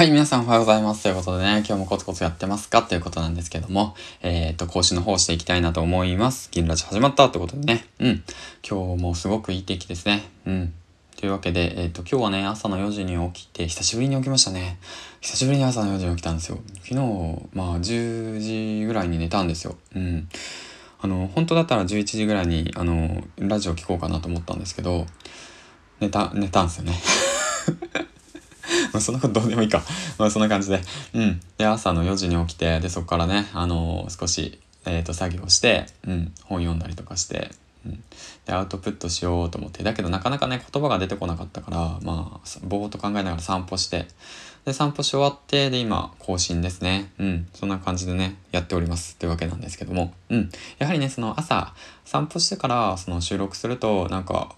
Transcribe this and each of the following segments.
はい、皆さんおはようございます。ということでね、今日もコツコツやってますか？ということなんですけども、えっ、と、講師の方していきたいなと思います。銀ラジ始まったってことでね、うん。今日もすごくいい天気ですね。うん。というわけで、えっ、と、今日はね、朝の4時に起きて、久しぶりに起きましたね。久しぶりに朝の4時に起きたんですよ。昨日、まあ、10時ぐらいに寝たんですよ。うん。あの、本当だったら11時ぐらいに、あの、ラジオ聞こうかなと思ったんですけど、寝た、寝たんですよね。まあそんなことどうでもいいか。まあそんな感じで。うん。で、朝の4時に起きて、で、そこからね、あのー、少し、えっ、ー、と、作業して、うん、本読んだりとかして、うん、で、アウトプットしようと思って。だけどなかなかね、言葉が出てこなかったから、まあ、ぼーっと考えながら散歩して、で、散歩し終わって、で、今、更新ですね。うん。そんな感じでね、やっております。っていうわけなんですけども。うん。やはりね、その朝、散歩してから、その収録すると、なんか、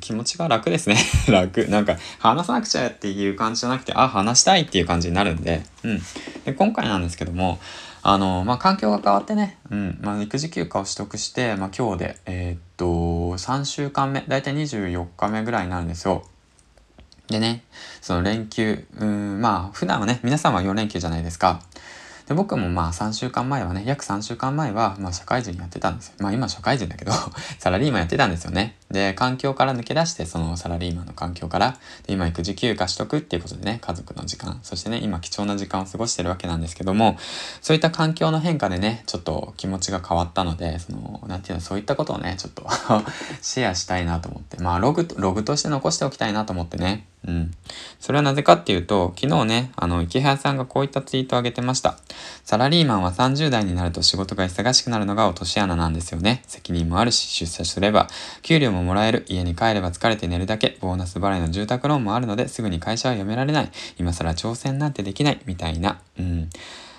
気持ちが楽ですね。楽。なんか、話さなくちゃっていう感じじゃなくて、あ、話したいっていう感じになるんで、うん。で、今回なんですけども、あの、まあ、環境が変わってね、うん、まあ、育児休暇を取得して、まあ、今日で、えー、っと、3週間目、だいたい24日目ぐらいになるんですよ。でね、その連休、うん、まあ、普段はね、皆さんは4連休じゃないですか。で、僕もまあ3週間前はね、約3週間前は、まあ社会人やってたんですよ。まあ今社会人だけど サラリーマンやってたんですよね。で、環境から抜け出して、そのサラリーマンの環境から、で、今育児休暇取得っていうことでね、家族の時間、そしてね、今貴重な時間を過ごしてるわけなんですけども、そういった環境の変化でね、ちょっと気持ちが変わったので、その、なんていうの、そういったことをね、ちょっと シェアしたいなと思って、まあログ、ログとして残しておきたいなと思ってね、うん。それはなぜかっていうと、昨日ね、あの、池原さんがこういったツイートを上げてました。サラリーマンは30代になると仕事が忙しくなるのが落とし穴なんですよね。責任もあるし、出社すれば、給料ももらえる、家に帰れば疲れて寝るだけ、ボーナス払いの住宅ローンもあるので、すぐに会社は辞められない。今更挑戦なんてできない、みたいな。うん。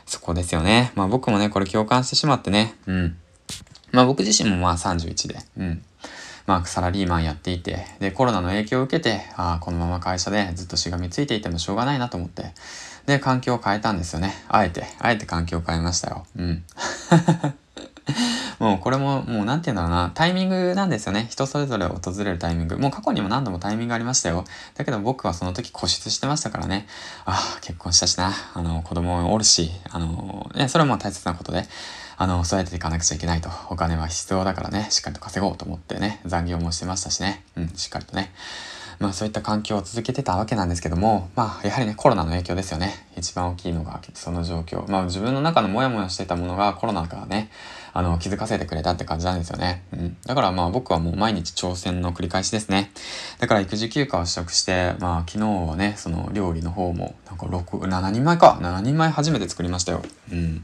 そこですよね。まあ僕もね、これ共感してしまってね。うん。まあ僕自身もまあ31で。うん。まあ、サラリーマンやっていて、で、コロナの影響を受けて、ああ、このまま会社でずっとしがみついていてもしょうがないなと思って、で、環境を変えたんですよね。あえて、あえて環境を変えましたよ。うん。もうこれも、もうなんて言うんだろうな、タイミングなんですよね。人それぞれ訪れるタイミング。もう過去にも何度もタイミングありましたよ。だけど僕はその時固執してましたからね。ああ、結婚したしな。あの、子供おるし、あの、ね、それも大切なことで。あの、育てていかなくちゃいけないと。お金は必要だからね、しっかりと稼ごうと思ってね、残業もしてましたしね。うん、しっかりとね。まあそういった環境を続けてたわけなんですけども、まあやはりね、コロナの影響ですよね。一番大きいのがその状況。まあ自分の中のモヤモヤしてたものがコロナからね、あの、気づかせてくれたって感じなんですよね。うん。だからまあ僕はもう毎日挑戦の繰り返しですね。だから育児休暇を取得して、まあ昨日はね、その料理の方も、なんか6、7人前か。7人前初めて作りましたよ。うん。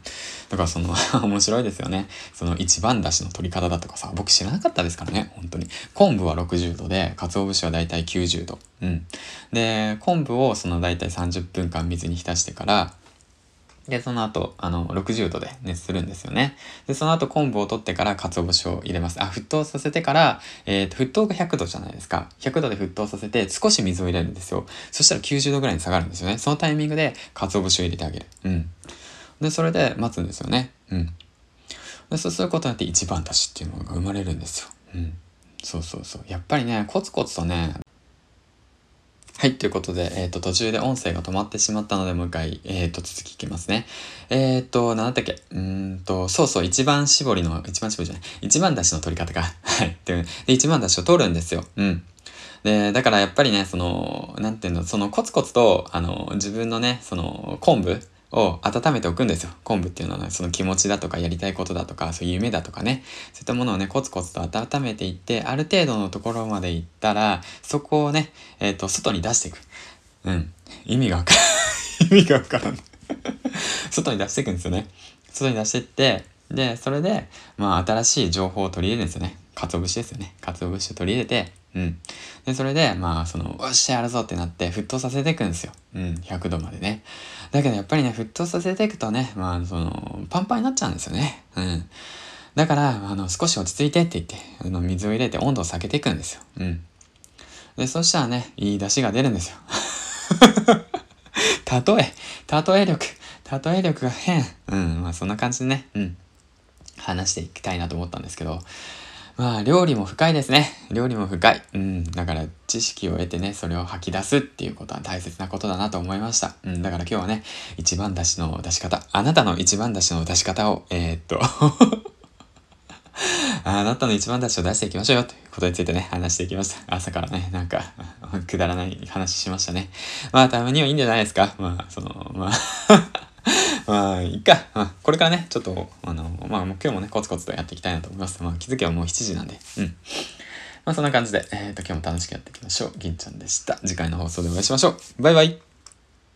だからその 面白いですよね。その一番だしの取り方だとかさ、僕知らなかったですからね、本当に。昆布は60度で、鰹節はだいたい90度。うん。で、昆布をそのだいたい30分間水に浸してしてから、で、その後、あの、60度で熱するんですよね。で、その後昆布を取ってから鰹節を入れます。あ、沸騰させてから、えっ、ー、と、沸騰が100度じゃないですか。100度で沸騰させて少し水を入れるんですよ。そしたら90度ぐらいに下がるんですよね。そのタイミングで鰹節を入れてあげる。うん。で、それで待つんですよね。うん。で、そうすることによって一番だしっていうものが生まれるんですよ。うん。そうそうそう。やっぱりね、コツコツとね、はい、ということで、えっ、ー、と、途中で音声が止まってしまったので、もう一回、えっ、ー、と、続きいきますね。えっ、ー、と、なんだっけ、うんと、そうそう、一番絞りの、一番絞りじゃない、一番出しの取り方が、はい、で、一番出しを取るんですよ。うん。で、だからやっぱりね、その、なんていうの、そのコツコツと、あの、自分のね、その、昆布、を温めておくんですよ。昆布っていうのは、ね、その気持ちだとかやりたいことだとか、そういう夢だとかね、そういったものをね、コツコツと温めていって、ある程度のところまで行ったら、そこをね、えっ、ー、と、外に出していく。うん。意味がわからん 意味がわからん外に出していくんですよね。外に出していって、で、それで、まあ、新しい情報を取り入れるんですよね。鰹節ですよね。鰹節を取り入れて、うん。で、それで、まあ、その、おっしゃやるぞってなって、沸騰させていくんですよ。うん、100度までね。だけどやっぱりね、沸騰させていくとね、まあ、その、パンパンになっちゃうんですよね。うん。だから、あの、少し落ち着いてって言って、あの、水を入れて温度を下げていくんですよ。うん。で、そしたらね、いい出汁が出るんですよ。例え、例え力、例え力が変。うん、まあそんな感じでね、うん。話していきたいなと思ったんですけど、まあ、料理も深いですね。料理も深い。うん。だから、知識を得てね、それを吐き出すっていうことは大切なことだなと思いました。うん。だから今日はね、一番出しの出し方。あなたの一番出しの出し方を、えー、っと あなたの一番出しを出していきましょうよということについてね、話していきました。朝からね、なんか、くだらない話しましたね。まあ、たまにはいいんじゃないですか。まあ、その、まあまあ、いいか。あ、これからね、ちょっと、あの、まあ、今日もね、コツコツとやっていきたいなと思います。まあ、気づけばもう7時なんで。うん。まあ、そんな感じで、えっ、ー、と、今日も楽しくやっていきましょう。銀ちゃんでした。次回の放送でお会いしましょう。バイバイ。